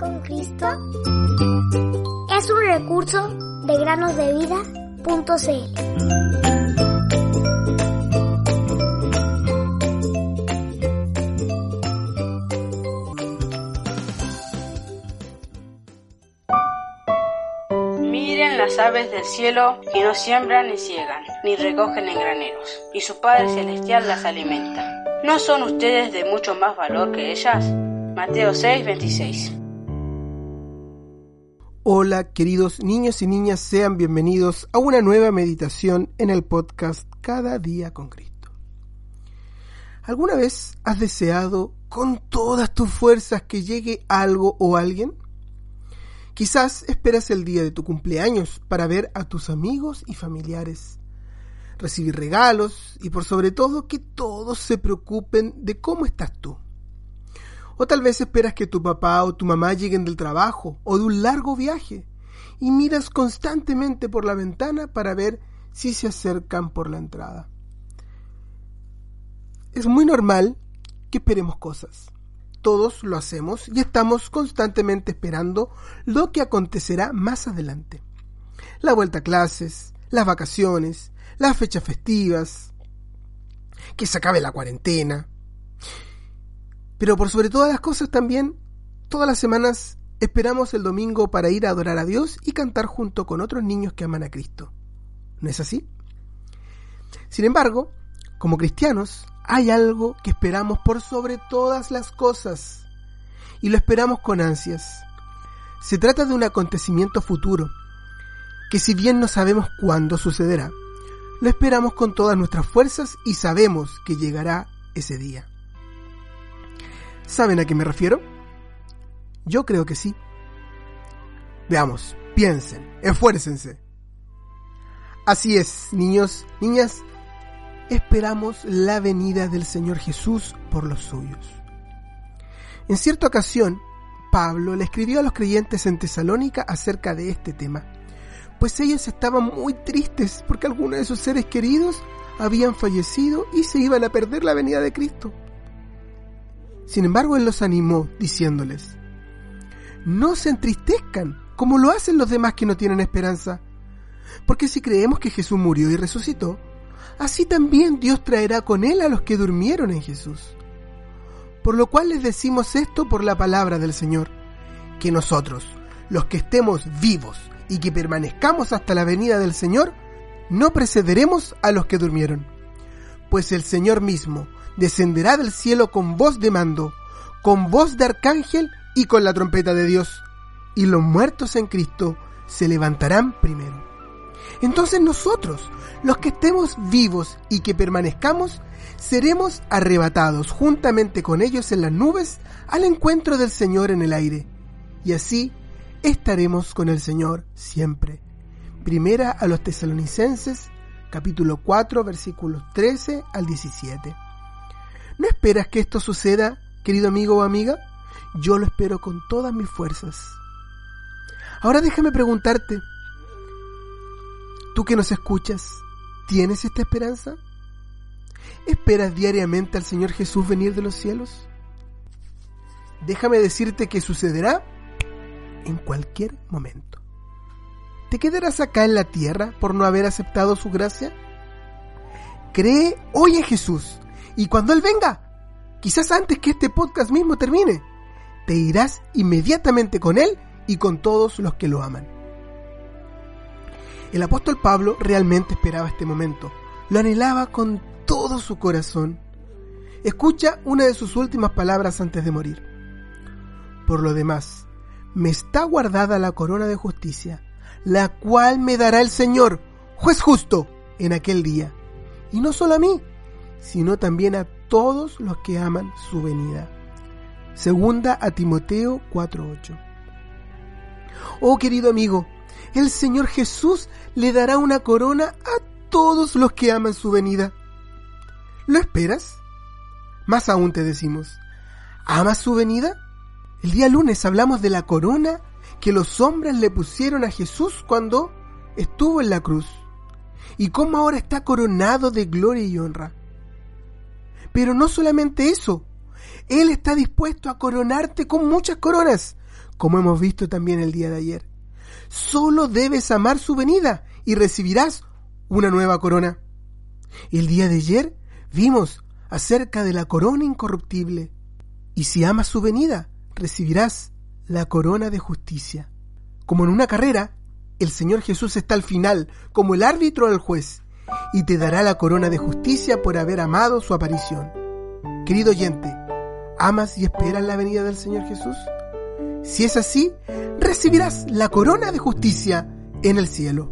con Cristo es un recurso de granosdevida.cl. Las aves del cielo que no siembran ni ciegan, ni recogen en graneros, y su Padre Celestial las alimenta. ¿No son ustedes de mucho más valor que ellas? Mateo 6, 26. Hola queridos niños y niñas, sean bienvenidos a una nueva meditación en el podcast Cada día con Cristo. ¿Alguna vez has deseado con todas tus fuerzas que llegue algo o alguien? Quizás esperas el día de tu cumpleaños para ver a tus amigos y familiares, recibir regalos y por sobre todo que todos se preocupen de cómo estás tú. O tal vez esperas que tu papá o tu mamá lleguen del trabajo o de un largo viaje y miras constantemente por la ventana para ver si se acercan por la entrada. Es muy normal que esperemos cosas todos lo hacemos y estamos constantemente esperando lo que acontecerá más adelante. La vuelta a clases, las vacaciones, las fechas festivas, que se acabe la cuarentena. Pero por sobre todas las cosas también, todas las semanas esperamos el domingo para ir a adorar a Dios y cantar junto con otros niños que aman a Cristo. ¿No es así? Sin embargo, como cristianos, hay algo que esperamos por sobre todas las cosas y lo esperamos con ansias. Se trata de un acontecimiento futuro que si bien no sabemos cuándo sucederá, lo esperamos con todas nuestras fuerzas y sabemos que llegará ese día. ¿Saben a qué me refiero? Yo creo que sí. Veamos, piensen, esfuércense. Así es, niños, niñas, esperamos la venida del Señor Jesús por los suyos. En cierta ocasión, Pablo le escribió a los creyentes en Tesalónica acerca de este tema, pues ellos estaban muy tristes porque algunos de sus seres queridos habían fallecido y se iban a perder la venida de Cristo. Sin embargo, él los animó diciéndoles, no se entristezcan como lo hacen los demás que no tienen esperanza, porque si creemos que Jesús murió y resucitó, así también Dios traerá con él a los que durmieron en Jesús. Por lo cual les decimos esto por la palabra del Señor, que nosotros, los que estemos vivos y que permanezcamos hasta la venida del Señor, no precederemos a los que durmieron. Pues el Señor mismo descenderá del cielo con voz de mando, con voz de arcángel y con la trompeta de Dios, y los muertos en Cristo se levantarán primero. Entonces nosotros, los que estemos vivos y que permanezcamos, seremos arrebatados juntamente con ellos en las nubes al encuentro del Señor en el aire. Y así estaremos con el Señor siempre. Primera a los tesalonicenses, capítulo 4, versículos 13 al 17. ¿No esperas que esto suceda, querido amigo o amiga? Yo lo espero con todas mis fuerzas. Ahora déjame preguntarte, tú que nos escuchas, ¿tienes esta esperanza? ¿Esperas diariamente al Señor Jesús venir de los cielos? Déjame decirte que sucederá en cualquier momento. ¿Te quedarás acá en la tierra por no haber aceptado su gracia? Cree hoy en Jesús y cuando Él venga, quizás antes que este podcast mismo termine, te irás inmediatamente con Él y con todos los que lo aman. El apóstol Pablo realmente esperaba este momento, lo anhelaba con todo su corazón. Escucha una de sus últimas palabras antes de morir. Por lo demás, me está guardada la corona de justicia, la cual me dará el Señor, juez justo, en aquel día. Y no solo a mí, sino también a todos los que aman su venida. Segunda a Timoteo 4:8. Oh querido amigo, el Señor Jesús le dará una corona a todos los que aman su venida. ¿Lo esperas? Más aún te decimos, ¿amas su venida? El día lunes hablamos de la corona que los hombres le pusieron a Jesús cuando estuvo en la cruz y cómo ahora está coronado de gloria y honra. Pero no solamente eso, Él está dispuesto a coronarte con muchas coronas, como hemos visto también el día de ayer. Solo debes amar su venida y recibirás una nueva corona. El día de ayer vimos acerca de la corona incorruptible. Y si amas su venida, recibirás la corona de justicia. Como en una carrera, el Señor Jesús está al final, como el árbitro del juez, y te dará la corona de justicia por haber amado su aparición. Querido oyente, ¿amas y esperas la venida del Señor Jesús? Si es así, recibirás la corona de justicia en el cielo.